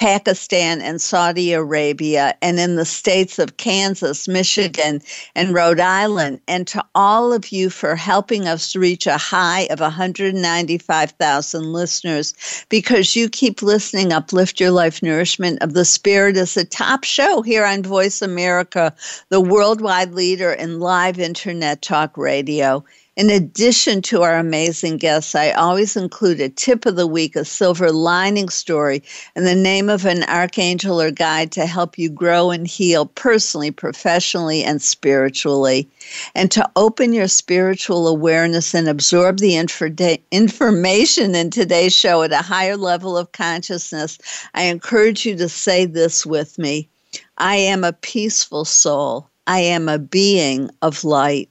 Pakistan and Saudi Arabia, and in the states of Kansas, Michigan, and Rhode Island, and to all of you for helping us reach a high of 195,000 listeners because you keep listening. Uplift Your Life Nourishment of the Spirit is a top show here on Voice America, the worldwide leader in live internet talk radio. In addition to our amazing guests, I always include a tip of the week, a silver lining story, and the name of an archangel or guide to help you grow and heal personally, professionally, and spiritually. And to open your spiritual awareness and absorb the information in today's show at a higher level of consciousness, I encourage you to say this with me I am a peaceful soul. I am a being of light.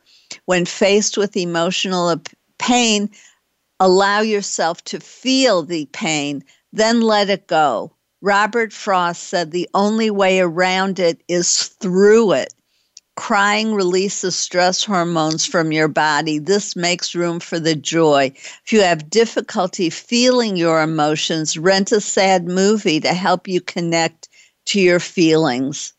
When faced with emotional pain, allow yourself to feel the pain, then let it go. Robert Frost said the only way around it is through it. Crying releases stress hormones from your body. This makes room for the joy. If you have difficulty feeling your emotions, rent a sad movie to help you connect to your feelings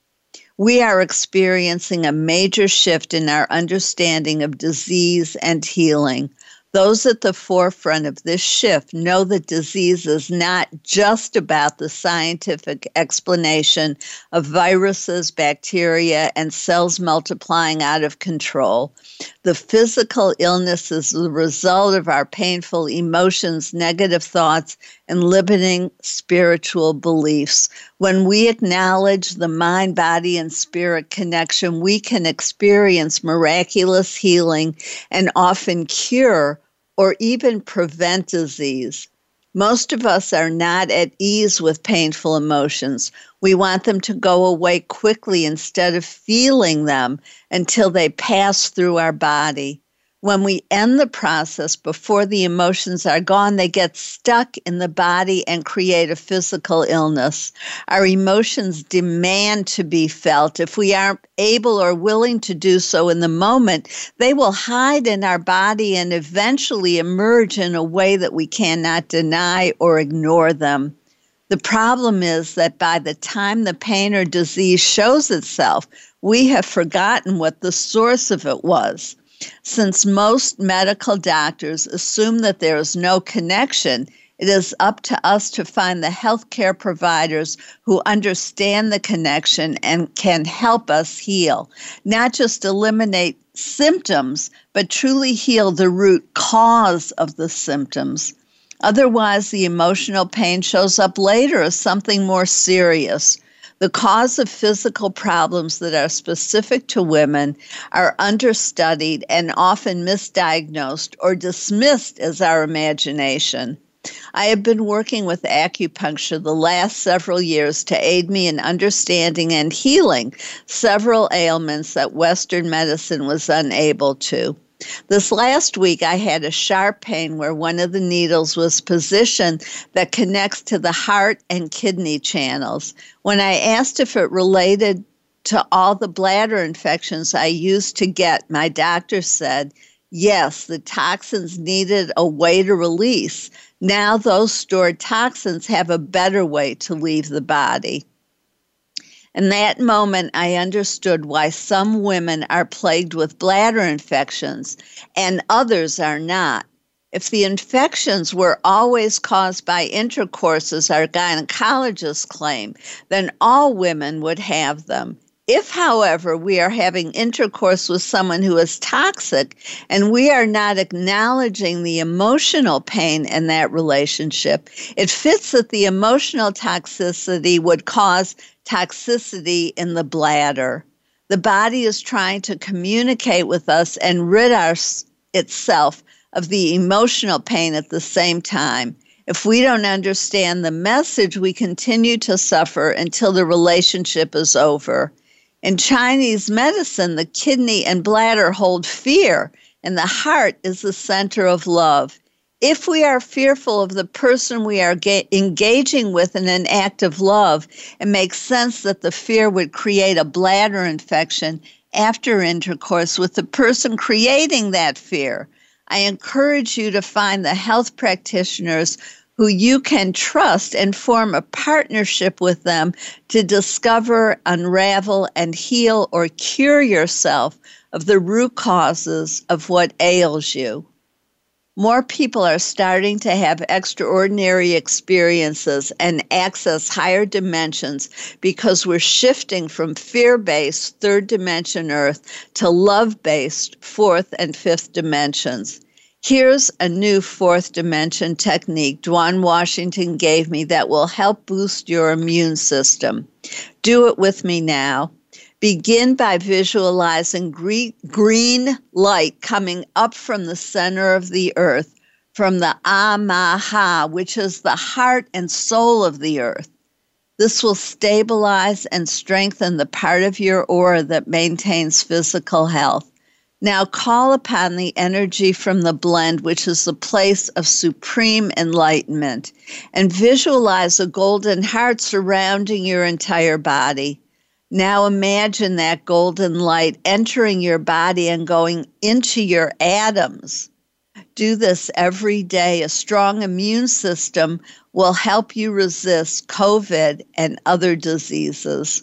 we are experiencing a major shift in our understanding of disease and healing. Those at the forefront of this shift know that disease is not just about the scientific explanation of viruses, bacteria, and cells multiplying out of control. The physical illness is the result of our painful emotions, negative thoughts, and limiting spiritual beliefs. When we acknowledge the mind, body, and spirit connection, we can experience miraculous healing and often cure or even prevent disease. Most of us are not at ease with painful emotions. We want them to go away quickly instead of feeling them until they pass through our body when we end the process before the emotions are gone, they get stuck in the body and create a physical illness. Our emotions demand to be felt. If we aren't able or willing to do so in the moment, they will hide in our body and eventually emerge in a way that we cannot deny or ignore them. The problem is that by the time the pain or disease shows itself, we have forgotten what the source of it was. Since most medical doctors assume that there is no connection, it is up to us to find the healthcare providers who understand the connection and can help us heal, not just eliminate symptoms, but truly heal the root cause of the symptoms. Otherwise, the emotional pain shows up later as something more serious. The cause of physical problems that are specific to women are understudied and often misdiagnosed or dismissed as our imagination. I have been working with acupuncture the last several years to aid me in understanding and healing several ailments that Western medicine was unable to. This last week, I had a sharp pain where one of the needles was positioned that connects to the heart and kidney channels. When I asked if it related to all the bladder infections I used to get, my doctor said, yes, the toxins needed a way to release. Now those stored toxins have a better way to leave the body. In that moment, I understood why some women are plagued with bladder infections and others are not. If the infections were always caused by intercourse, as our gynecologists claim, then all women would have them. If, however, we are having intercourse with someone who is toxic and we are not acknowledging the emotional pain in that relationship, it fits that the emotional toxicity would cause toxicity in the bladder. The body is trying to communicate with us and rid our, itself of the emotional pain at the same time. If we don't understand the message, we continue to suffer until the relationship is over. In Chinese medicine, the kidney and bladder hold fear, and the heart is the center of love if we are fearful of the person we are ga- engaging with in an act of love, it makes sense that the fear would create a bladder infection after intercourse with the person creating that fear. I encourage you to find the health practitioners who you can trust and form a partnership with them to discover, unravel, and heal or cure yourself of the root causes of what ails you more people are starting to have extraordinary experiences and access higher dimensions because we're shifting from fear based third dimension Earth to love based fourth and fifth dimensions. Here's a new fourth dimension technique Dwan Washington gave me that will help boost your immune system. Do it with me now. Begin by visualizing green light coming up from the center of the earth, from the Amaha, which is the heart and soul of the earth. This will stabilize and strengthen the part of your aura that maintains physical health. Now call upon the energy from the blend, which is the place of supreme enlightenment, and visualize a golden heart surrounding your entire body. Now imagine that golden light entering your body and going into your atoms. Do this every day. A strong immune system will help you resist COVID and other diseases.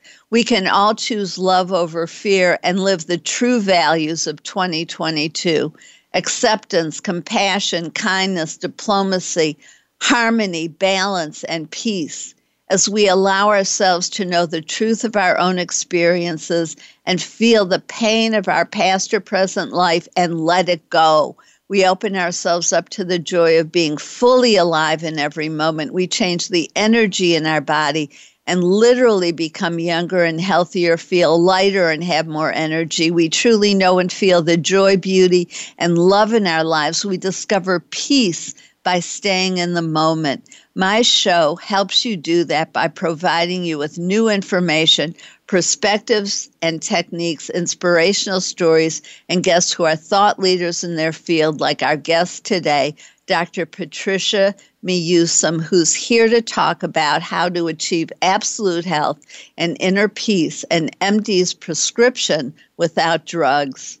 We can all choose love over fear and live the true values of 2022 acceptance, compassion, kindness, diplomacy, harmony, balance, and peace as we allow ourselves to know the truth of our own experiences and feel the pain of our past or present life and let it go. We open ourselves up to the joy of being fully alive in every moment. We change the energy in our body and literally become younger and healthier, feel lighter and have more energy. We truly know and feel the joy, beauty, and love in our lives. We discover peace by staying in the moment. My show helps you do that by providing you with new information, perspectives and techniques, inspirational stories, and guests who are thought leaders in their field, like our guest today, Dr. Patricia Muehsam, who's here to talk about how to achieve absolute health and inner peace and MD's prescription without drugs.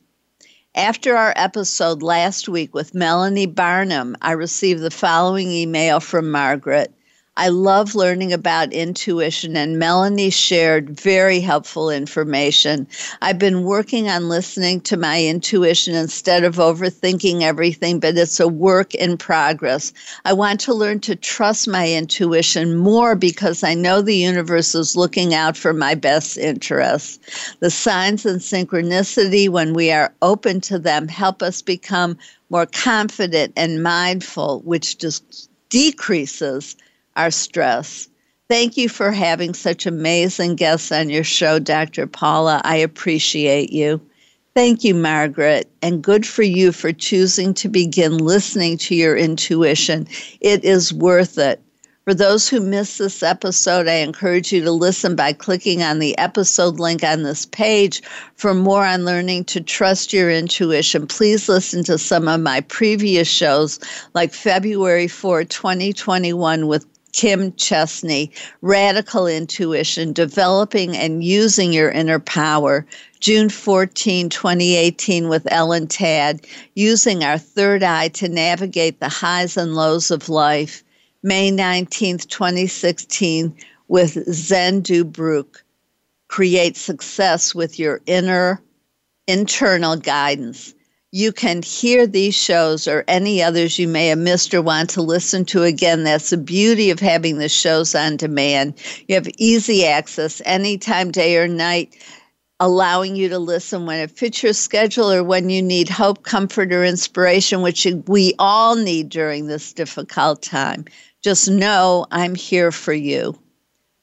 After our episode last week with Melanie Barnum, I received the following email from Margaret. I love learning about intuition, and Melanie shared very helpful information. I've been working on listening to my intuition instead of overthinking everything, but it's a work in progress. I want to learn to trust my intuition more because I know the universe is looking out for my best interests. The signs and synchronicity, when we are open to them, help us become more confident and mindful, which just decreases our stress. Thank you for having such amazing guests on your show, Dr. Paula. I appreciate you. Thank you, Margaret, and good for you for choosing to begin listening to your intuition. It is worth it. For those who missed this episode, I encourage you to listen by clicking on the episode link on this page. For more on learning to trust your intuition, please listen to some of my previous shows, like February 4, 2021, with Kim Chestney, Radical Intuition, Developing and Using Your Inner Power. June 14, 2018, with Ellen Tadd, Using Our Third Eye to Navigate the Highs and Lows of Life. May 19, 2016, with Zen Dubruck, Create Success with Your Inner Internal Guidance. You can hear these shows or any others you may have missed or want to listen to again. That's the beauty of having the shows on demand. You have easy access anytime, day or night, allowing you to listen when it fits your schedule or when you need hope, comfort, or inspiration, which we all need during this difficult time. Just know I'm here for you.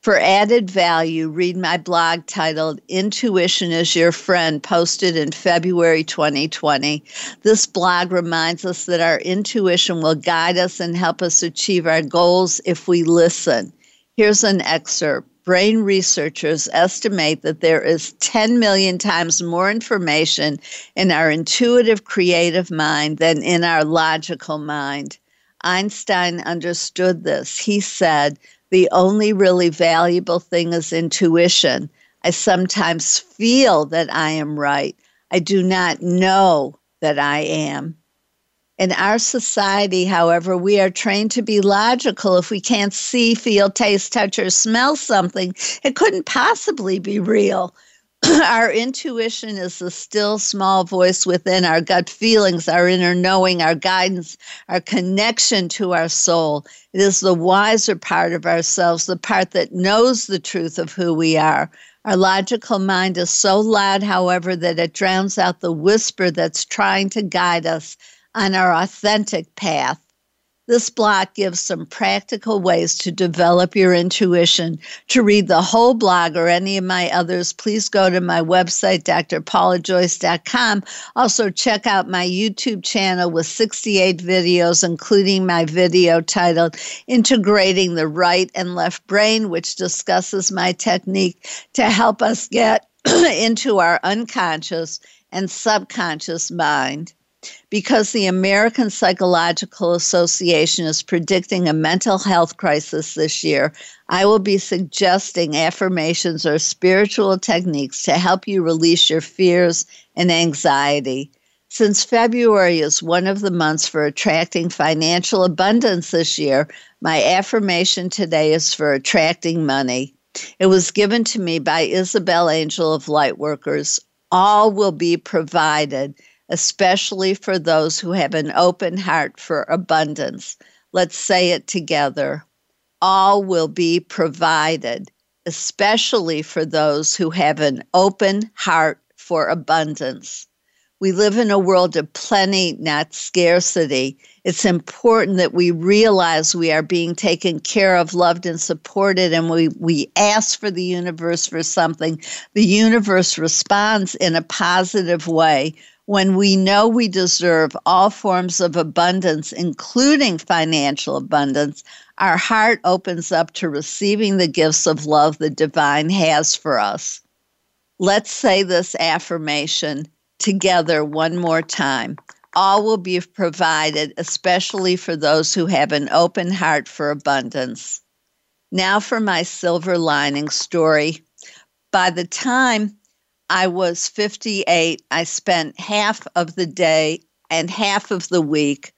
For added value, read my blog titled Intuition is Your Friend, posted in February 2020. This blog reminds us that our intuition will guide us and help us achieve our goals if we listen. Here's an excerpt. Brain researchers estimate that there is 10 million times more information in our intuitive creative mind than in our logical mind. Einstein understood this. He said, the only really valuable thing is intuition. I sometimes feel that I am right. I do not know that I am. In our society, however, we are trained to be logical. If we can't see, feel, taste, touch, or smell something, it couldn't possibly be real. our intuition is the still small voice within our gut feelings, our inner knowing, our guidance, our connection to our soul. It is the wiser part of ourselves, the part that knows the truth of who we are. Our logical mind is so loud, however, that it drowns out the whisper that's trying to guide us on our authentic path. This blog gives some practical ways to develop your intuition. To read the whole blog or any of my others, please go to my website, drpaulajoyce.com. Also, check out my YouTube channel with 68 videos, including my video titled Integrating the Right and Left Brain, which discusses my technique to help us get into our unconscious and subconscious mind because the American Psychological Association is predicting a mental health crisis this year, I will be suggesting affirmations or spiritual techniques to help you release your fears and anxiety. Since February is one of the months for attracting financial abundance this year, my affirmation today is for attracting money. It was given to me by Isabel Angel of Lightworkers. All will be provided especially for those who have an open heart for abundance. Let's say it together. All will be provided, especially for those who have an open heart for abundance. We live in a world of plenty, not scarcity. It's important that we realize we are being taken care of, loved, and supported, and we, we ask for the universe for something. The universe responds in a positive way when we know we deserve all forms of abundance, including financial abundance, our heart opens up to receiving the gifts of love the divine has for us. Let's say this affirmation together one more time. All will be provided, especially for those who have an open heart for abundance. Now for my silver lining story. By the time I was 58. I spent half of the day and half of the week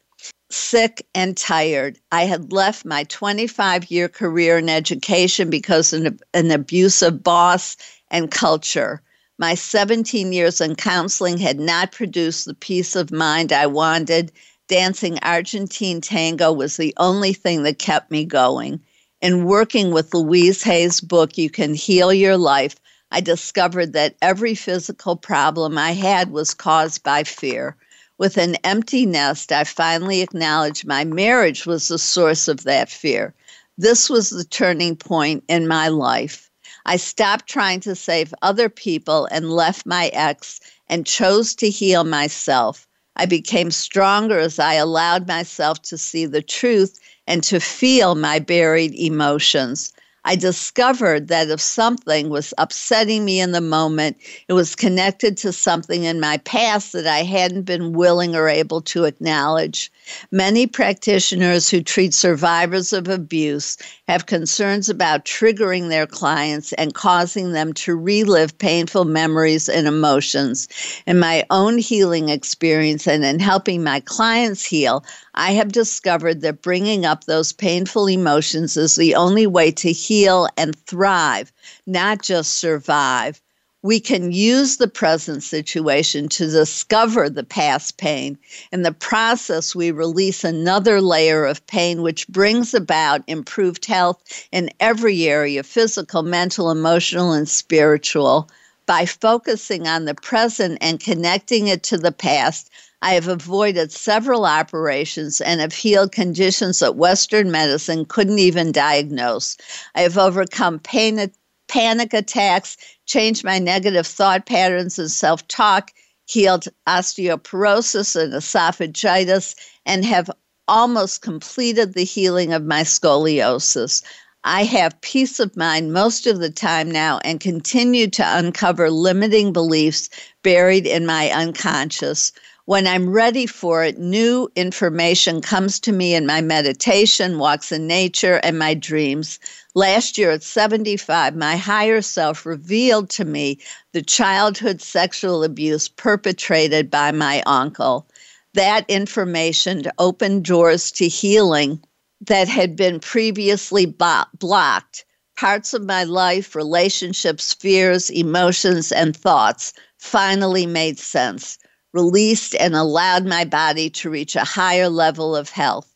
sick and tired. I had left my 25 year career in education because of an abusive boss and culture. My 17 years in counseling had not produced the peace of mind I wanted. Dancing Argentine tango was the only thing that kept me going. In working with Louise Hay's book, You Can Heal Your Life, I discovered that every physical problem I had was caused by fear. With an empty nest, I finally acknowledged my marriage was the source of that fear. This was the turning point in my life. I stopped trying to save other people and left my ex and chose to heal myself. I became stronger as I allowed myself to see the truth and to feel my buried emotions. I discovered that if something was upsetting me in the moment, it was connected to something in my past that I hadn't been willing or able to acknowledge. Many practitioners who treat survivors of abuse have concerns about triggering their clients and causing them to relive painful memories and emotions. In my own healing experience and in helping my clients heal, I have discovered that bringing up those painful emotions is the only way to heal and thrive, not just survive. We can use the present situation to discover the past pain. In the process, we release another layer of pain, which brings about improved health in every area physical, mental, emotional, and spiritual. By focusing on the present and connecting it to the past, I have avoided several operations and have healed conditions that Western medicine couldn't even diagnose. I have overcome pain, panic attacks, changed my negative thought patterns and self talk, healed osteoporosis and esophagitis, and have almost completed the healing of my scoliosis. I have peace of mind most of the time now and continue to uncover limiting beliefs buried in my unconscious. When I'm ready for it, new information comes to me in my meditation, walks in nature, and my dreams. Last year at 75, my higher self revealed to me the childhood sexual abuse perpetrated by my uncle. That information opened doors to healing that had been previously blocked. Parts of my life, relationships, fears, emotions, and thoughts finally made sense released and allowed my body to reach a higher level of health.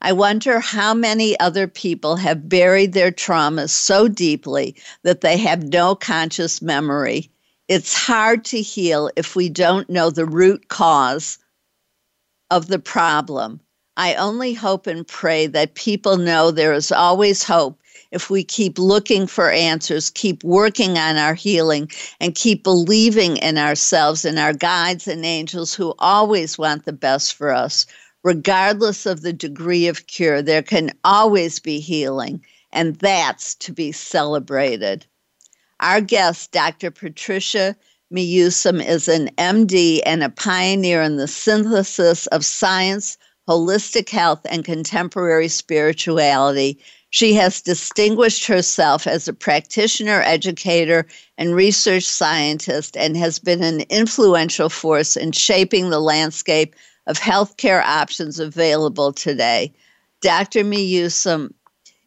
I wonder how many other people have buried their traumas so deeply that they have no conscious memory. It's hard to heal if we don't know the root cause of the problem. I only hope and pray that people know there is always hope if we keep looking for answers, keep working on our healing, and keep believing in ourselves and our guides and angels who always want the best for us. Regardless of the degree of cure, there can always be healing, and that's to be celebrated. Our guest, Dr. Patricia Muehsam, is an MD and a pioneer in the synthesis of science, holistic health, and contemporary spirituality. She has distinguished herself as a practitioner, educator, and research scientist and has been an influential force in shaping the landscape of healthcare options available today. Dr. Muehsam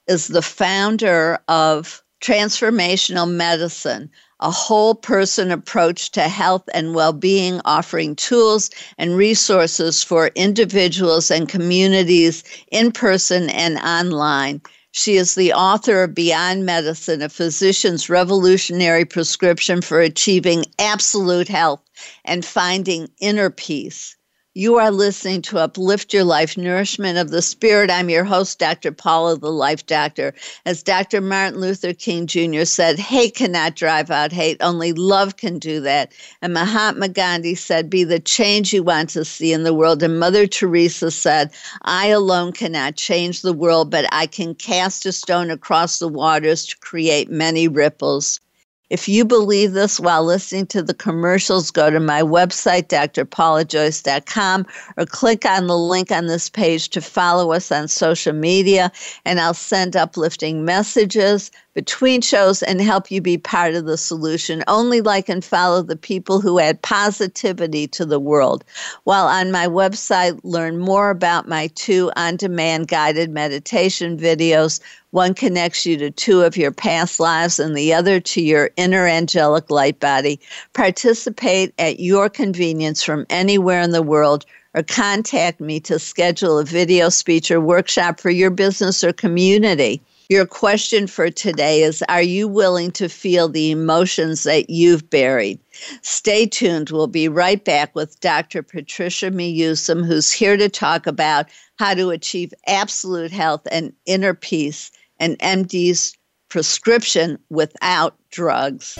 is the founder of Transformational Medicine, a whole person approach to health and well being, offering tools and resources for individuals and communities in person and online. She is the author of Beyond Medicine, a physician's revolutionary prescription for achieving absolute health and finding inner peace. You are listening to Uplift Your Life Nourishment of the Spirit. I'm your host, Dr. Paula, the Life Doctor. As Dr. Martin Luther King Jr. said, hate cannot drive out hate, only love can do that. And Mahatma Gandhi said, be the change you want to see in the world. And Mother Teresa said, I alone cannot change the world, but I can cast a stone across the waters to create many ripples. If you believe this while listening to the commercials, go to my website, drpaulajoyce.com, or click on the link on this page to follow us on social media, and I'll send uplifting messages, between shows and help you be part of the solution. Only like and follow the people who add positivity to the world. While on my website, learn more about my two on demand guided meditation videos. One connects you to two of your past lives and the other to your inner angelic light body. Participate at your convenience from anywhere in the world or contact me to schedule a video speech or workshop for your business or community. Your question for today is Are you willing to feel the emotions that you've buried? Stay tuned. We'll be right back with Dr. Patricia Muehsam, who's here to talk about how to achieve absolute health and inner peace and MD's prescription without drugs.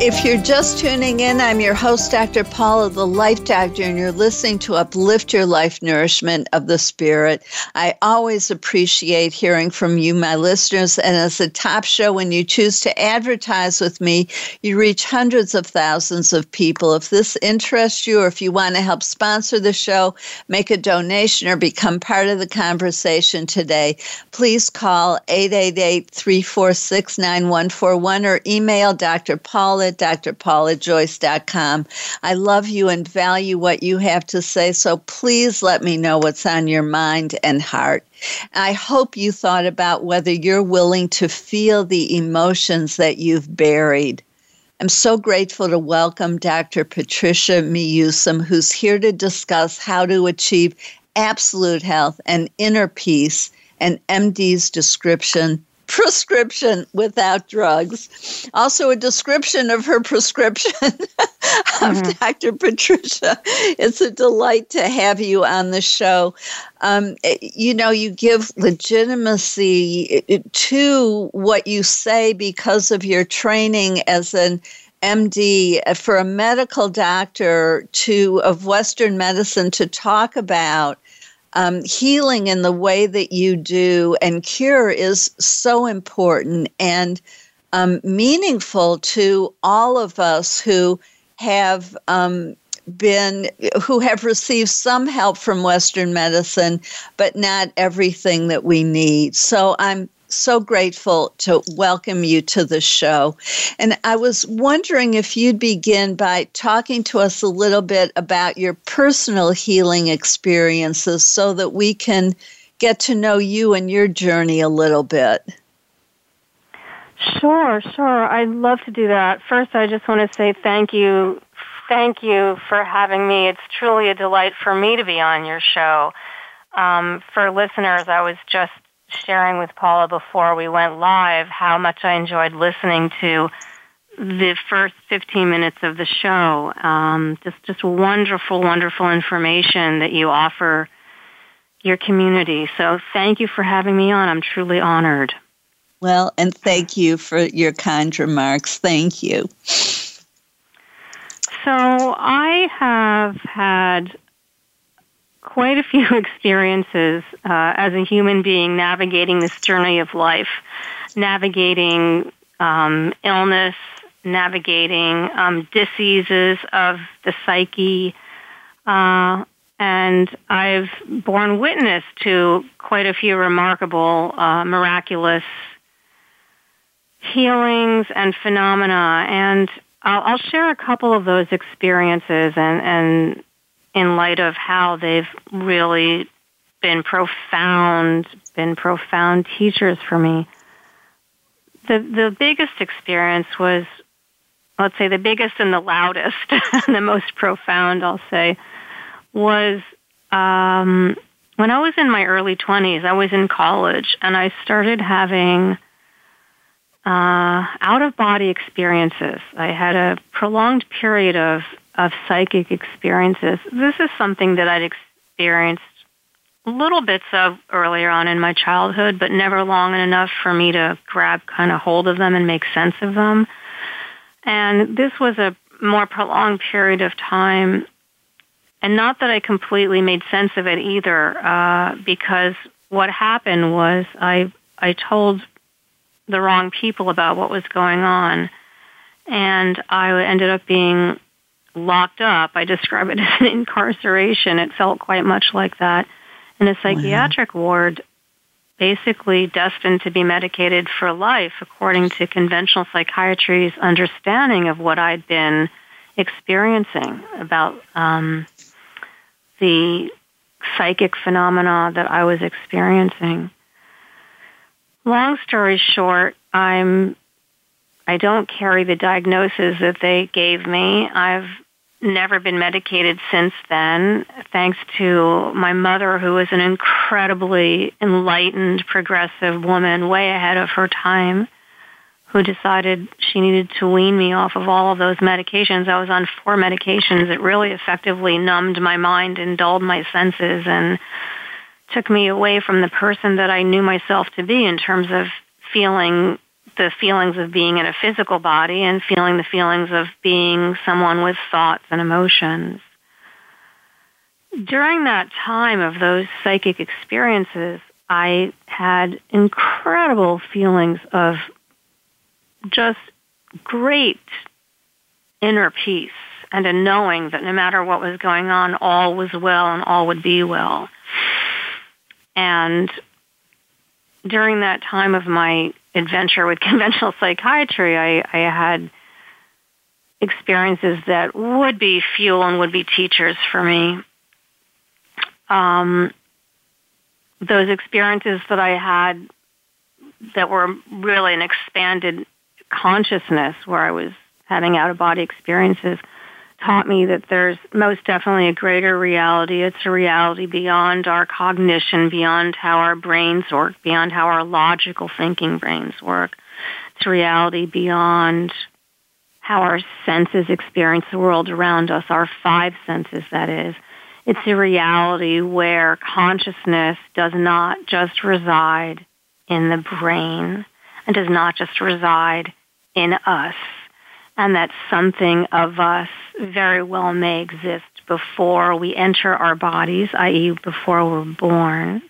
If you're just tuning in, I'm your host, Dr. Paula, the Life Doctor, and you're listening to Uplift Your Life Nourishment of the Spirit. I always appreciate hearing from you, my listeners. And as a top show, when you choose to advertise with me, you reach hundreds of thousands of people. If this interests you, or if you want to help sponsor the show, make a donation, or become part of the conversation today, please call 888 346 9141 or email Dr. Paula at drpaulajoyce.com. I love you and value what you have to say, so please let me know what's on your mind and heart. I hope you thought about whether you're willing to feel the emotions that you've buried. I'm so grateful to welcome Dr. Patricia Muehsam, who's here to discuss how to achieve absolute health and inner peace and MD's description prescription without drugs. Also, a description of her prescription of mm-hmm. Dr. Patricia. It's a delight to have you on the show. Um, you know, you give legitimacy to what you say because of your training as an MD for a medical doctor to of Western medicine to talk about um, healing in the way that you do and cure is so important and um, meaningful to all of us who have um, been who have received some help from western medicine but not everything that we need. So i'm so grateful to welcome you to the show. And I was wondering if you'd begin by talking to us a little bit about your personal healing experiences so that we can get to know you and your journey a little bit. Sure, sure. I'd love to do that. First, I just want to say thank you. Thank you for having me. It's truly a delight for me to be on your show. Um, for listeners, I was just sharing with Paula before we went live how much I enjoyed listening to the first 15 minutes of the show. Um, just, just wonderful, wonderful information that you offer your community. So thank you for having me on. I'm truly honored. Well, and thank you for your kind remarks. Thank you. So I have had quite a few experiences uh, as a human being navigating this journey of life, navigating um, illness, navigating um, diseases of the psyche, uh, and I've borne witness to quite a few remarkable, uh, miraculous healings and phenomena. And I'll, I'll, share a couple of those experiences and, and in light of how they've really been profound, been profound teachers for me. The, the biggest experience was, let's say the biggest and the loudest and the most profound, I'll say, was um, when I was in my early 20s, I was in college and I started having uh, out of body experiences. I had a prolonged period of, of psychic experiences. This is something that I'd experienced little bits of earlier on in my childhood, but never long enough for me to grab kind of hold of them and make sense of them. And this was a more prolonged period of time. And not that I completely made sense of it either, uh, because what happened was I I told the wrong people about what was going on. And I ended up being locked up. I describe it as an incarceration. It felt quite much like that in a psychiatric wow. ward, basically destined to be medicated for life, according to conventional psychiatry's understanding of what I'd been experiencing about um, the psychic phenomena that I was experiencing. Long story short, I'm I don't carry the diagnosis that they gave me. I've never been medicated since then, thanks to my mother, who was an incredibly enlightened, progressive woman, way ahead of her time, who decided she needed to wean me off of all of those medications. I was on four medications that really effectively numbed my mind and dulled my senses and took me away from the person that I knew myself to be in terms of feeling the feelings of being in a physical body and feeling the feelings of being someone with thoughts and emotions. During that time of those psychic experiences, I had incredible feelings of just great inner peace and a knowing that no matter what was going on, all was well and all would be well. And during that time of my adventure with conventional psychiatry, I, I had experiences that would be fuel and would be teachers for me. Um, those experiences that I had that were really an expanded consciousness where I was having out of body experiences taught me that there's most definitely a greater reality. It's a reality beyond our cognition, beyond how our brains work, beyond how our logical thinking brains work. It's a reality beyond how our senses experience the world around us, our five senses, that is. It's a reality where consciousness does not just reside in the brain and does not just reside in us and that something of us very well may exist before we enter our bodies, i.e., before we're born,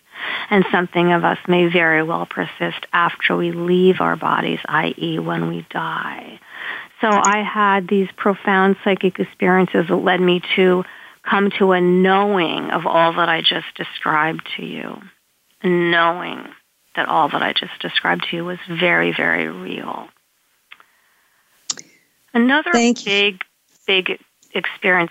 and something of us may very well persist after we leave our bodies, i.e., when we die. So I had these profound psychic experiences that led me to come to a knowing of all that I just described to you. Knowing that all that I just described to you was very, very real. Another big, big experience.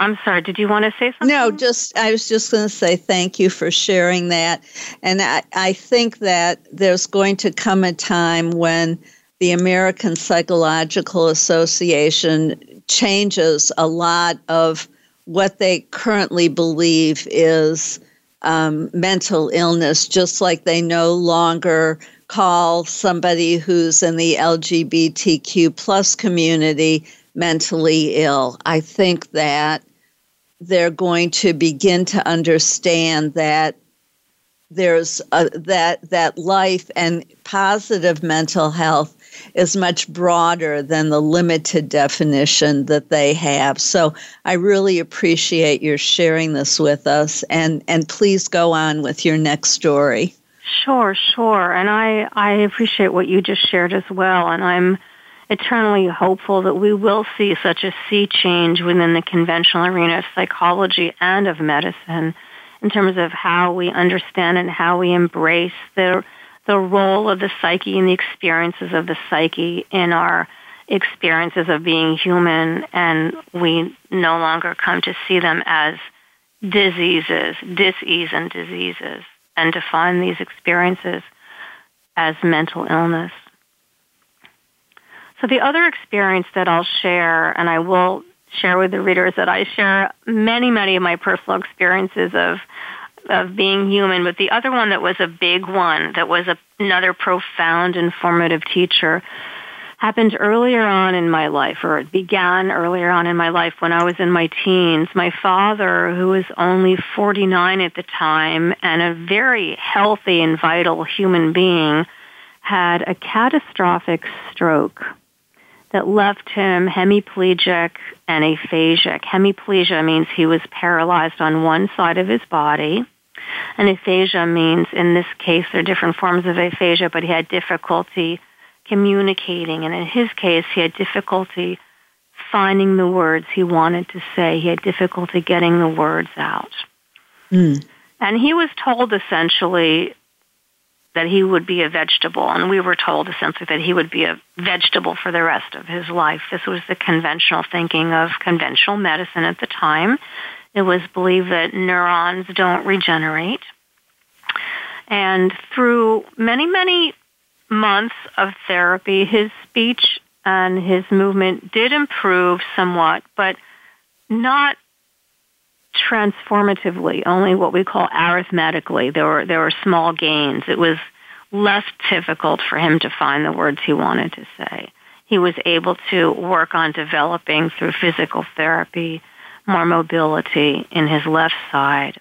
I'm sorry, did you want to say something? No, just I was just going to say thank you for sharing that. And I, I think that there's going to come a time when the American Psychological Association changes a lot of what they currently believe is um, mental illness, just like they no longer call somebody who's in the LGBTQ plus community mentally ill. I think that they're going to begin to understand that there's a, that that life and positive mental health is much broader than the limited definition that they have. So I really appreciate your sharing this with us and and please go on with your next story. Sure, sure. And I I appreciate what you just shared as well. And I'm eternally hopeful that we will see such a sea change within the conventional arena of psychology and of medicine in terms of how we understand and how we embrace the the role of the psyche and the experiences of the psyche in our experiences of being human. And we no longer come to see them as diseases, disease and diseases and define these experiences as mental illness. So the other experience that I'll share, and I will share with the readers that I share many, many of my personal experiences of of being human, but the other one that was a big one, that was a, another profound informative teacher, happened earlier on in my life, or it began earlier on in my life when I was in my teens. My father, who was only 49 at the time and a very healthy and vital human being, had a catastrophic stroke that left him hemiplegic and aphasic. Hemiplegia means he was paralyzed on one side of his body. And aphasia means, in this case, there are different forms of aphasia, but he had difficulty communicating. And in his case, he had difficulty finding the words he wanted to say. He had difficulty getting the words out. Mm. And he was told essentially that he would be a vegetable, and we were told essentially that he would be a vegetable for the rest of his life. This was the conventional thinking of conventional medicine at the time. It was believed that neurons don't regenerate. And through many, many months of therapy, his speech and his movement did improve somewhat, but not transformatively, only what we call arithmetically. There were there were small gains. It was less difficult for him to find the words he wanted to say. He was able to work on developing through physical therapy more mobility in his left side.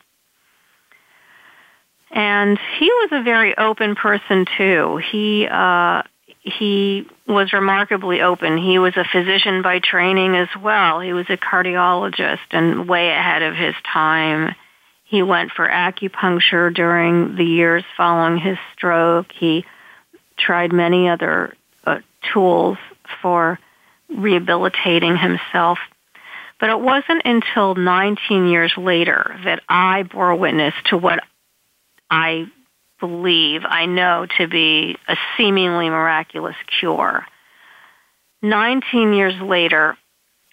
And he was a very open person too. He uh, he was remarkably open. He was a physician by training as well. He was a cardiologist and way ahead of his time. He went for acupuncture during the years following his stroke. He tried many other uh, tools for rehabilitating himself. But it wasn't until 19 years later that I bore witness to what I believe, I know to be a seemingly miraculous cure. 19 years later,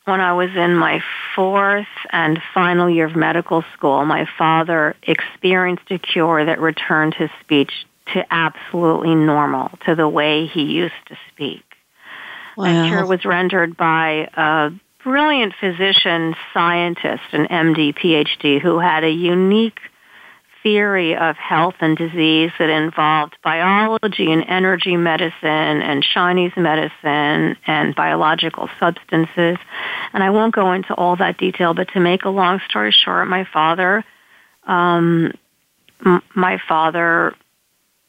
when I was in my fourth and final year of medical school, my father experienced a cure that returned his speech to absolutely normal, to the way he used to speak. Wow. That cure was rendered by a brilliant physician, scientist, an MD, PhD, who had a unique theory of health and disease that involved biology and energy medicine and Chinese medicine and biological substances. And I won't go into all that detail, but to make a long story short, my father, um, m- my father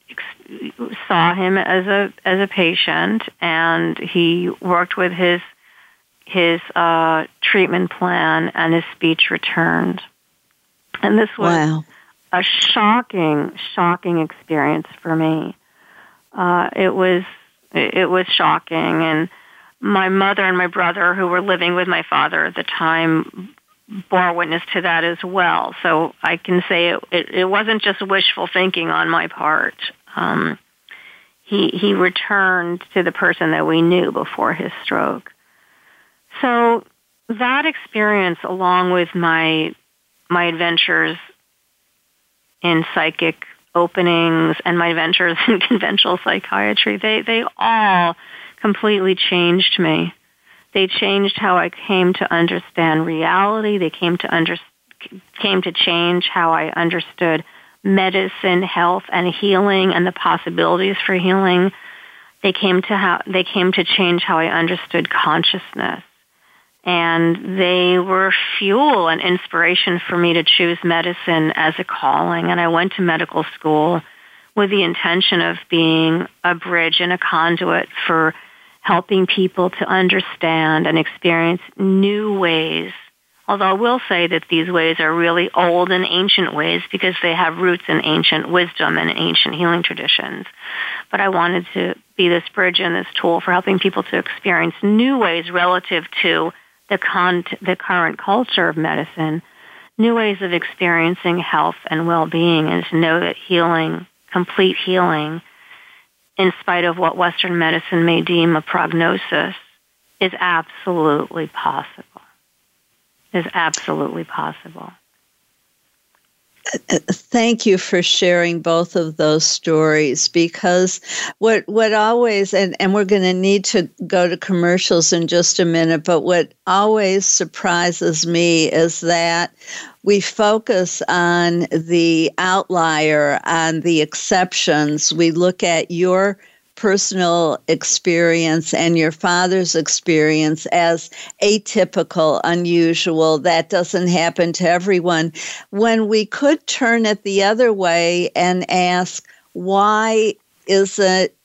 ex- saw him as a as a patient, and he worked with his his uh, treatment plan, and his speech returned. And this was wow a shocking, shocking experience for me. Uh, it was it was shocking, and my mother and my brother, who were living with my father at the time, bore witness to that as well. So I can say it, it, it wasn't just wishful thinking on my part. Um, he he returned to the person that we knew before his stroke. So that experience, along with my my adventures in psychic openings and my ventures in conventional psychiatry, they, they all completely changed me. They changed how I came to understand reality. They came to under, came to change how I understood medicine, health, and healing, and the possibilities for healing. They came to how they came to change how I understood consciousness and they were fuel and inspiration for me to choose medicine as a calling. And I went to medical school with the intention of being a bridge and a conduit for helping people to understand and experience new ways. Although I will say that these ways are really old and ancient ways because they have roots in ancient wisdom and ancient healing traditions. But I wanted to be this bridge and this tool for helping people to experience new ways relative to the, con- the current culture of medicine, new ways of experiencing health and well-being and to know that healing, complete healing, in spite of what Western medicine may deem a prognosis, is absolutely possible. Is absolutely possible. Thank you for sharing both of those stories because what what always and, and we're going to need to go to commercials in just a minute but what always surprises me is that we focus on the outlier on the exceptions. We look at your personal experience and your father's experience as atypical, unusual. That doesn't happen to everyone. When we could turn it the other way and ask, why is it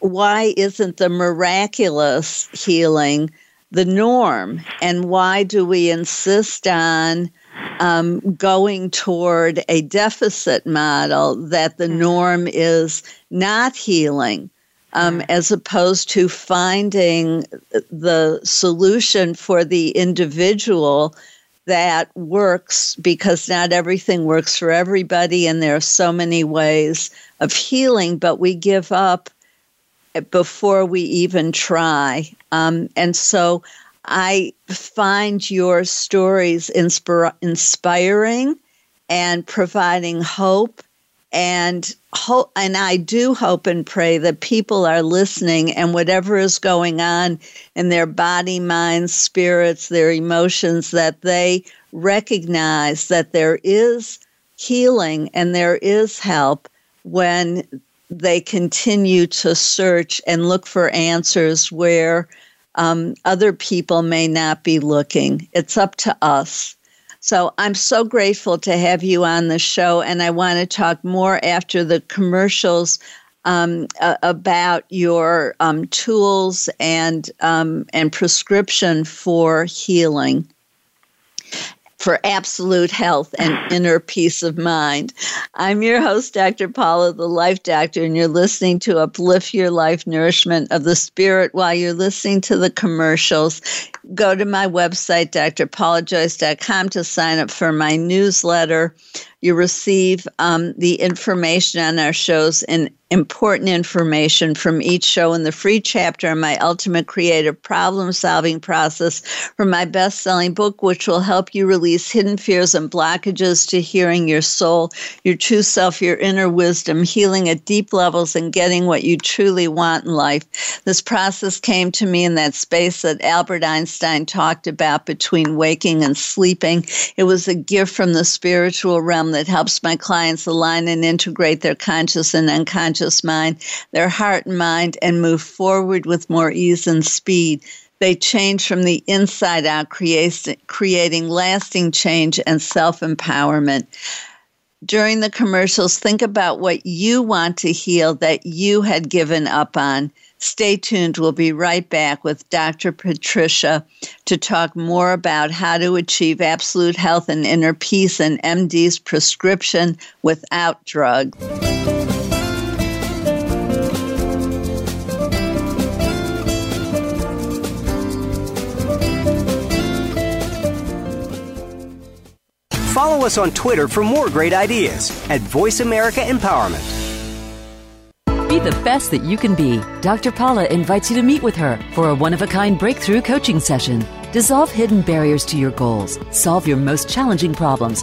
why isn't the miraculous healing the norm? And why do we insist on um, going toward a deficit model that the norm is not healing? Um, as opposed to finding the solution for the individual that works because not everything works for everybody and there are so many ways of healing but we give up before we even try. Um, and so i find your stories inspir- inspiring and providing hope and hope and I do hope and pray that people are listening and whatever is going on in their body, mind, spirits, their emotions that they recognize that there is healing and there is help when they continue to search and look for answers where um, other people may not be looking. It's up to us. So I'm so grateful to have you on the show, and I want to talk more after the commercials um, uh, about your um, tools and um, and prescription for healing for absolute health and inner peace of mind. I'm your host, Dr. Paula, the Life Doctor, and you're listening to Uplift Your Life Nourishment of the Spirit while you're listening to the commercials. Go to my website, drpaulajoyce.com, to sign up for my newsletter. You receive um, the information on our shows and important information from each show in the free chapter on my ultimate creative problem solving process from my best selling book, which will help you release hidden fears and blockages to hearing your soul, your true self, your inner wisdom, healing at deep levels, and getting what you truly want in life. This process came to me in that space that Albert Einstein talked about between waking and sleeping. It was a gift from the spiritual realm that helps my clients align and integrate their conscious and unconscious mind, their heart and mind, and move forward with more ease and speed. They change from the inside out, creating lasting change and self empowerment. During the commercials, think about what you want to heal that you had given up on. Stay tuned. We'll be right back with Dr. Patricia to talk more about how to achieve absolute health and inner peace and MD's prescription without drugs. Follow us on Twitter for more great ideas at Voice America Empowerment. Be the best that you can be. Dr. Paula invites you to meet with her for a one of a kind breakthrough coaching session. Dissolve hidden barriers to your goals, solve your most challenging problems,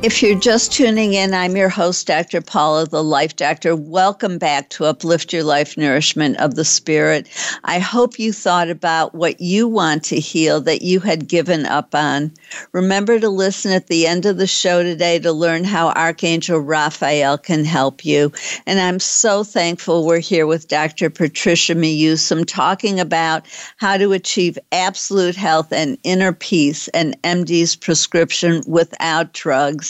If you're just tuning in, I'm your host, Dr. Paula, the Life Doctor. Welcome back to Uplift Your Life Nourishment of the Spirit. I hope you thought about what you want to heal that you had given up on. Remember to listen at the end of the show today to learn how Archangel Raphael can help you. And I'm so thankful we're here with Dr. Patricia Muehsam talking about how to achieve absolute health and inner peace and MD's prescription without drugs.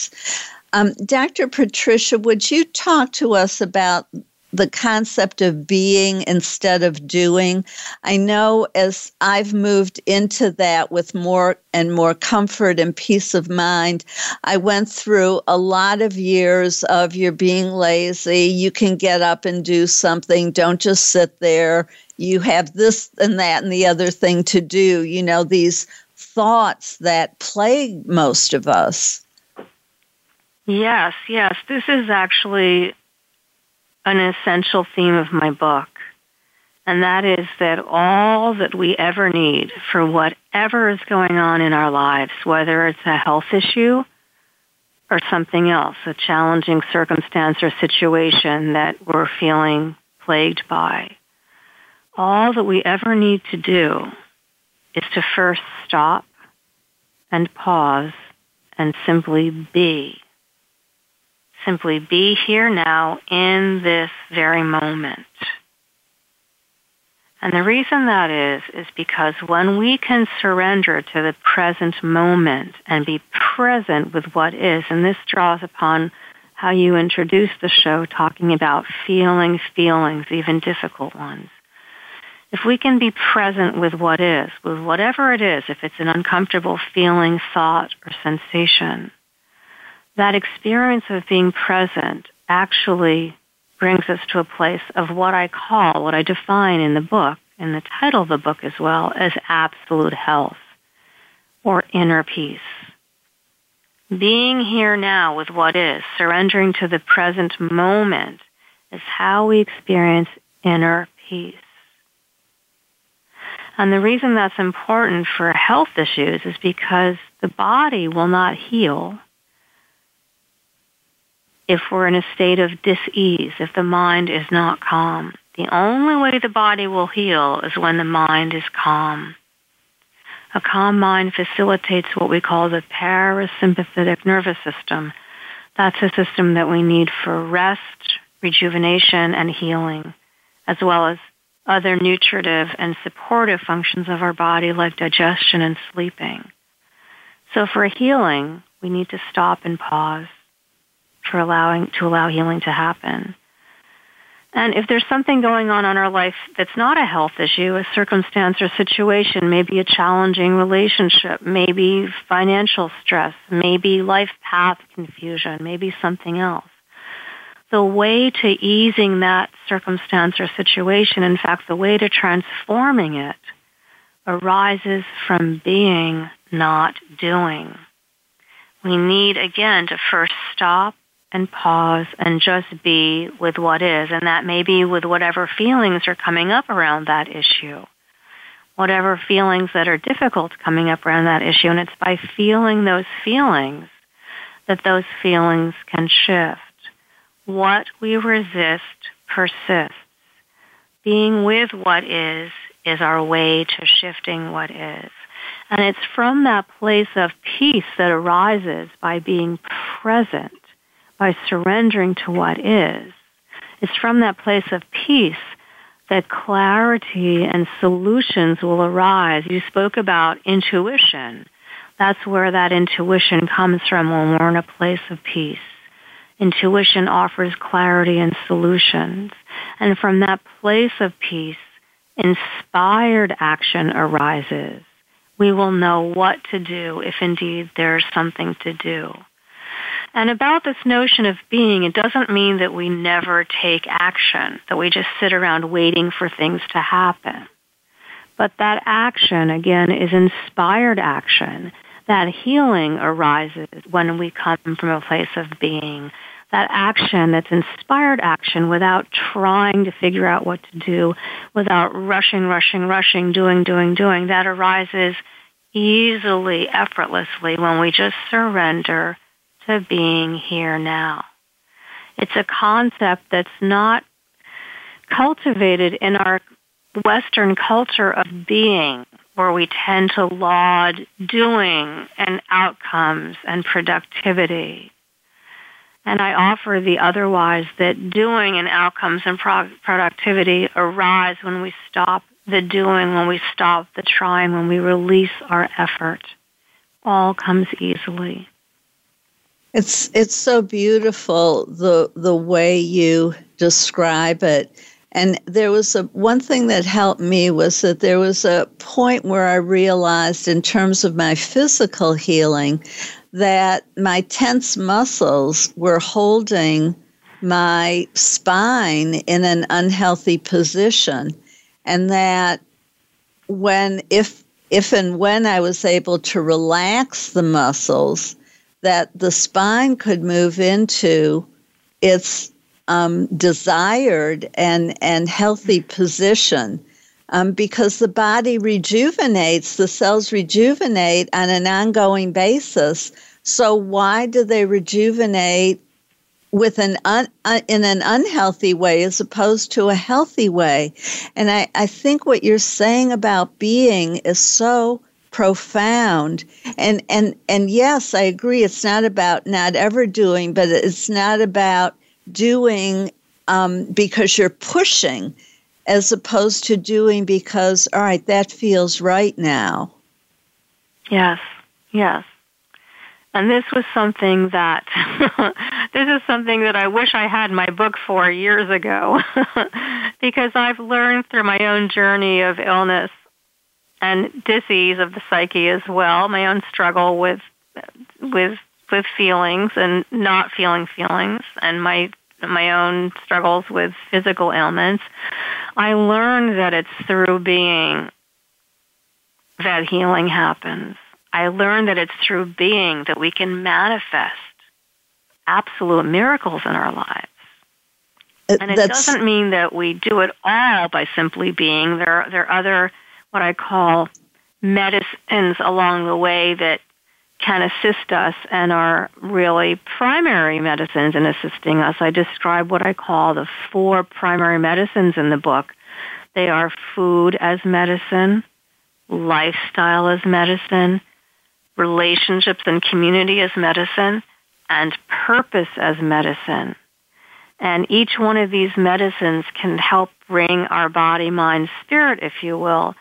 Um, Dr. Patricia, would you talk to us about the concept of being instead of doing? I know as I've moved into that with more and more comfort and peace of mind, I went through a lot of years of you're being lazy, you can get up and do something, don't just sit there. You have this and that and the other thing to do, you know, these thoughts that plague most of us. Yes, yes. This is actually an essential theme of my book. And that is that all that we ever need for whatever is going on in our lives, whether it's a health issue or something else, a challenging circumstance or situation that we're feeling plagued by, all that we ever need to do is to first stop and pause and simply be simply be here now in this very moment. And the reason that is, is because when we can surrender to the present moment and be present with what is, and this draws upon how you introduced the show talking about feeling feelings, even difficult ones. If we can be present with what is, with whatever it is, if it's an uncomfortable feeling, thought, or sensation, that experience of being present actually brings us to a place of what I call, what I define in the book, in the title of the book as well, as absolute health or inner peace. Being here now with what is, surrendering to the present moment, is how we experience inner peace. And the reason that's important for health issues is because the body will not heal if we're in a state of dis-ease, if the mind is not calm. The only way the body will heal is when the mind is calm. A calm mind facilitates what we call the parasympathetic nervous system. That's a system that we need for rest, rejuvenation, and healing, as well as other nutritive and supportive functions of our body like digestion and sleeping. So for healing, we need to stop and pause for allowing to allow healing to happen. And if there's something going on in our life that's not a health issue, a circumstance or situation, maybe a challenging relationship, maybe financial stress, maybe life path confusion, maybe something else. The way to easing that circumstance or situation, in fact, the way to transforming it, arises from being, not doing. We need, again, to first stop and pause and just be with what is. And that may be with whatever feelings are coming up around that issue. Whatever feelings that are difficult coming up around that issue. And it's by feeling those feelings that those feelings can shift. What we resist persists. Being with what is is our way to shifting what is. And it's from that place of peace that arises by being present by surrendering to what is. It's from that place of peace that clarity and solutions will arise. You spoke about intuition. That's where that intuition comes from when we're in a place of peace. Intuition offers clarity and solutions. And from that place of peace, inspired action arises. We will know what to do if indeed there's something to do. And about this notion of being, it doesn't mean that we never take action, that we just sit around waiting for things to happen. But that action, again, is inspired action. That healing arises when we come from a place of being. That action that's inspired action without trying to figure out what to do, without rushing, rushing, rushing, doing, doing, doing, that arises easily, effortlessly when we just surrender to being here now. It's a concept that's not cultivated in our Western culture of being, where we tend to laud doing and outcomes and productivity. And I offer the otherwise that doing and outcomes and pro- productivity arise when we stop the doing, when we stop the trying, when we release our effort. All comes easily. It's it's so beautiful the the way you describe it. And there was a one thing that helped me was that there was a point where I realized in terms of my physical healing that my tense muscles were holding my spine in an unhealthy position and that when if if and when I was able to relax the muscles that the spine could move into its um, desired and, and healthy position um, because the body rejuvenates, the cells rejuvenate on an ongoing basis. So, why do they rejuvenate with an un, uh, in an unhealthy way as opposed to a healthy way? And I, I think what you're saying about being is so profound. And and and yes i agree it's not about not ever doing but it's not about doing um, because you're pushing as opposed to doing because all right that feels right now. Yes yes. And this was something that this is something that I wish I had my book for years ago. Because I've learned through my own journey of illness and disease of the psyche as well. My own struggle with with with feelings and not feeling feelings, and my my own struggles with physical ailments. I learned that it's through being that healing happens. I learned that it's through being that we can manifest absolute miracles in our lives. Uh, and it doesn't mean that we do it all by simply being. There, there are other what I call medicines along the way that can assist us and are really primary medicines in assisting us. I describe what I call the four primary medicines in the book. They are food as medicine, lifestyle as medicine, relationships and community as medicine, and purpose as medicine. And each one of these medicines can help bring our body, mind, spirit, if you will,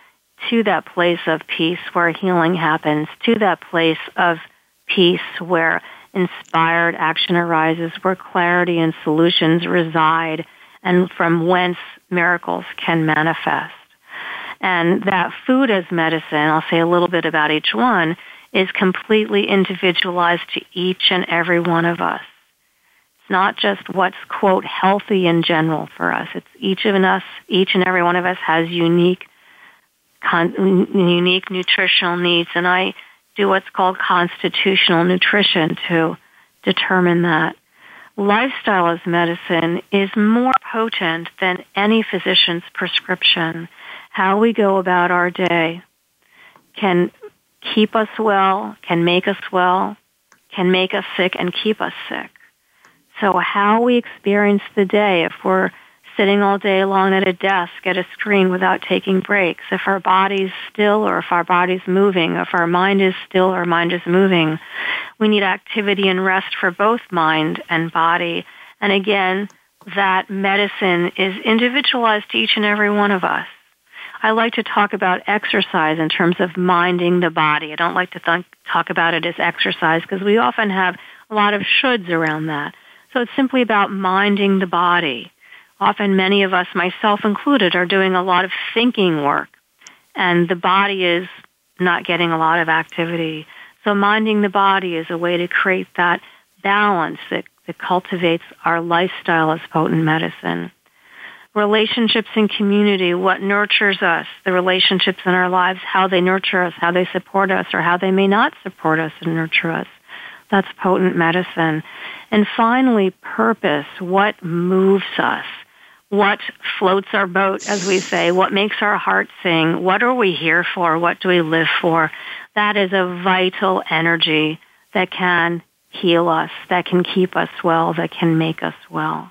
to that place of peace where healing happens, to that place of peace where inspired action arises, where clarity and solutions reside, and from whence miracles can manifest. And that food as medicine, I'll say a little bit about each one, is completely individualized to each and every one of us. It's not just what's, quote, healthy in general for us. It's each of us, each and every one of us has unique, con- unique nutritional needs. And I do what's called constitutional nutrition to determine that. Lifestyle as medicine is more potent than any physician's prescription. How we go about our day can keep us well, can make us well, can make us sick and keep us sick. So how we experience the day, if we're sitting all day long at a desk at a screen without taking breaks, if our body's still or if our body's moving, if our mind is still or mind is moving, we need activity and rest for both mind and body. And again, that medicine is individualized to each and every one of us. I like to talk about exercise in terms of minding the body. I don't like to th- talk about it as exercise because we often have a lot of shoulds around that. So it's simply about minding the body. Often many of us, myself included, are doing a lot of thinking work and the body is not getting a lot of activity. So minding the body is a way to create that balance that, that cultivates our lifestyle as potent medicine relationships in community, what nurtures us, the relationships in our lives, how they nurture us, how they support us, or how they may not support us and nurture us. That's potent medicine. And finally, purpose. What moves us? What floats our boat, as we say? What makes our heart sing? What are we here for? What do we live for? That is a vital energy that can heal us, that can keep us well, that can make us well.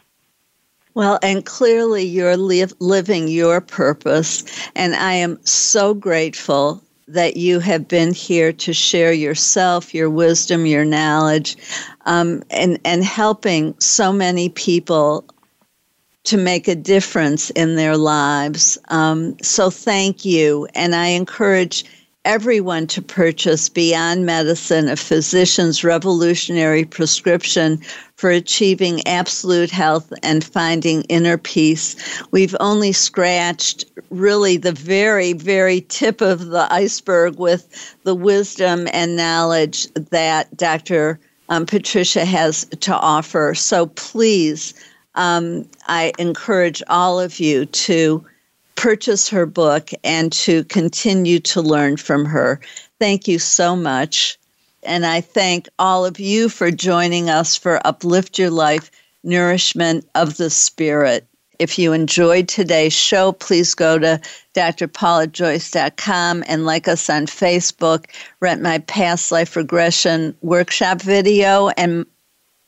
Well, and clearly you're li- living your purpose. And I am so grateful that you have been here to share yourself, your wisdom, your knowledge, um, and, and helping so many people to make a difference in their lives. Um, so thank you. And I encourage everyone to purchase Beyond Medicine, a physician's revolutionary prescription for achieving absolute health and finding inner peace. We've only scratched really the very, very tip of the iceberg with the wisdom and knowledge that Dr. Um, Patricia has to offer. So please, um, I encourage all of you to purchase her book and to continue to learn from her. Thank you so much. And I thank all of you for joining us for Uplift Your Life Nourishment of the Spirit. If you enjoyed today's show, please go to drpaulajoyce.com and like us on Facebook, rent my past life regression workshop video and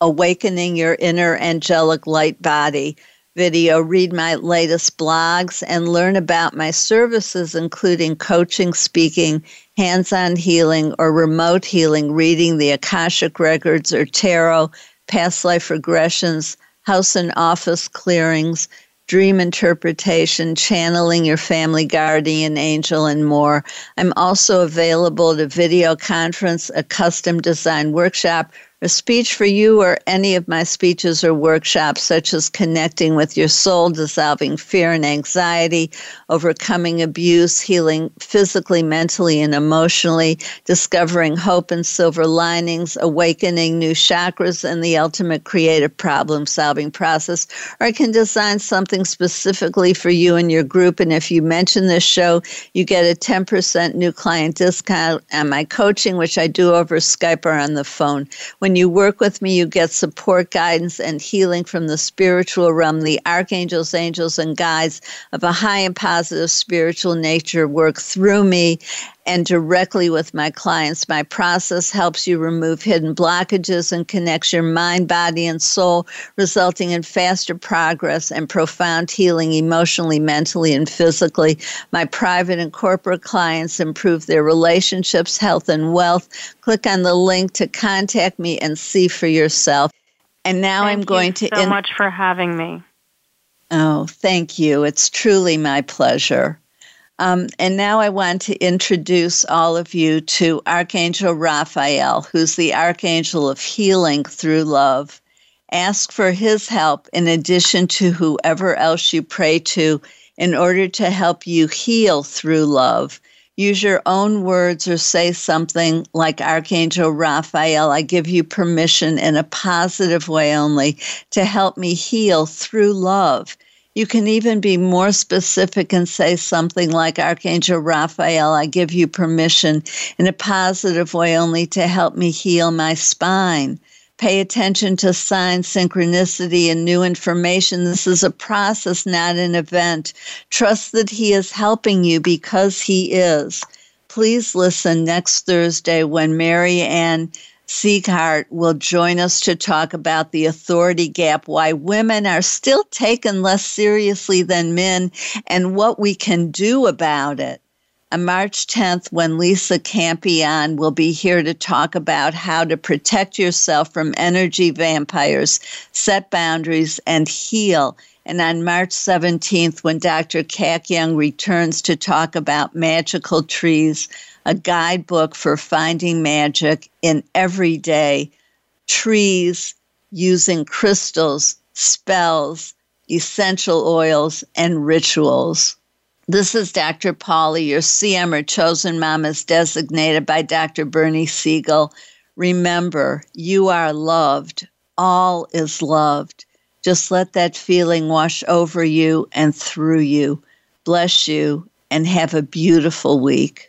awakening your inner angelic light body video, read my latest blogs, and learn about my services, including coaching, speaking, hands on healing, or remote healing, reading the Akashic Records or tarot, past life regressions, house and office clearings, dream interpretation, channeling your family guardian angel, and more. I'm also available to video conference, a custom design workshop, a speech for you or any of my speeches or workshops, such as connecting with your soul, dissolving fear and anxiety, overcoming abuse, healing physically, mentally, and emotionally, discovering hope and silver linings, awakening new chakras, and the ultimate creative problem solving process. Or I can design something specifically for you and your group. And if you mention this show, you get a 10% new client discount on my coaching, which I do over Skype or on the phone. When when you work with me, you get support, guidance, and healing from the spiritual realm. The archangels, angels, and guides of a high and positive spiritual nature work through me and directly with my clients. My process helps you remove hidden blockages and connects your mind, body, and soul, resulting in faster progress and profound healing emotionally, mentally, and physically. My private and corporate clients improve their relationships, health, and wealth. Click on the link to contact me and see for yourself. And now thank I'm going to. Thank you so in- much for having me. Oh, thank you. It's truly my pleasure. Um, and now I want to introduce all of you to Archangel Raphael, who's the Archangel of healing through love. Ask for His help in addition to whoever else you pray to in order to help you heal through love. Use your own words or say something like Archangel Raphael, I give you permission in a positive way only to help me heal through love. You can even be more specific and say something like Archangel Raphael, I give you permission in a positive way only to help me heal my spine. Pay attention to signs, synchronicity, and new information. This is a process, not an event. Trust that He is helping you because He is. Please listen next Thursday when Mary Ann Sieghart will join us to talk about the authority gap, why women are still taken less seriously than men, and what we can do about it on March 10th, when Lisa Campion will be here to talk about how to protect yourself from energy vampires, set boundaries, and heal. And on March 17th, when Dr. Kat Young returns to talk about magical trees, a guidebook for finding magic in everyday trees using crystals, spells, essential oils, and rituals. This is Dr. Paula, your CM or chosen mom is designated by Dr. Bernie Siegel. Remember, you are loved. All is loved. Just let that feeling wash over you and through you. Bless you and have a beautiful week.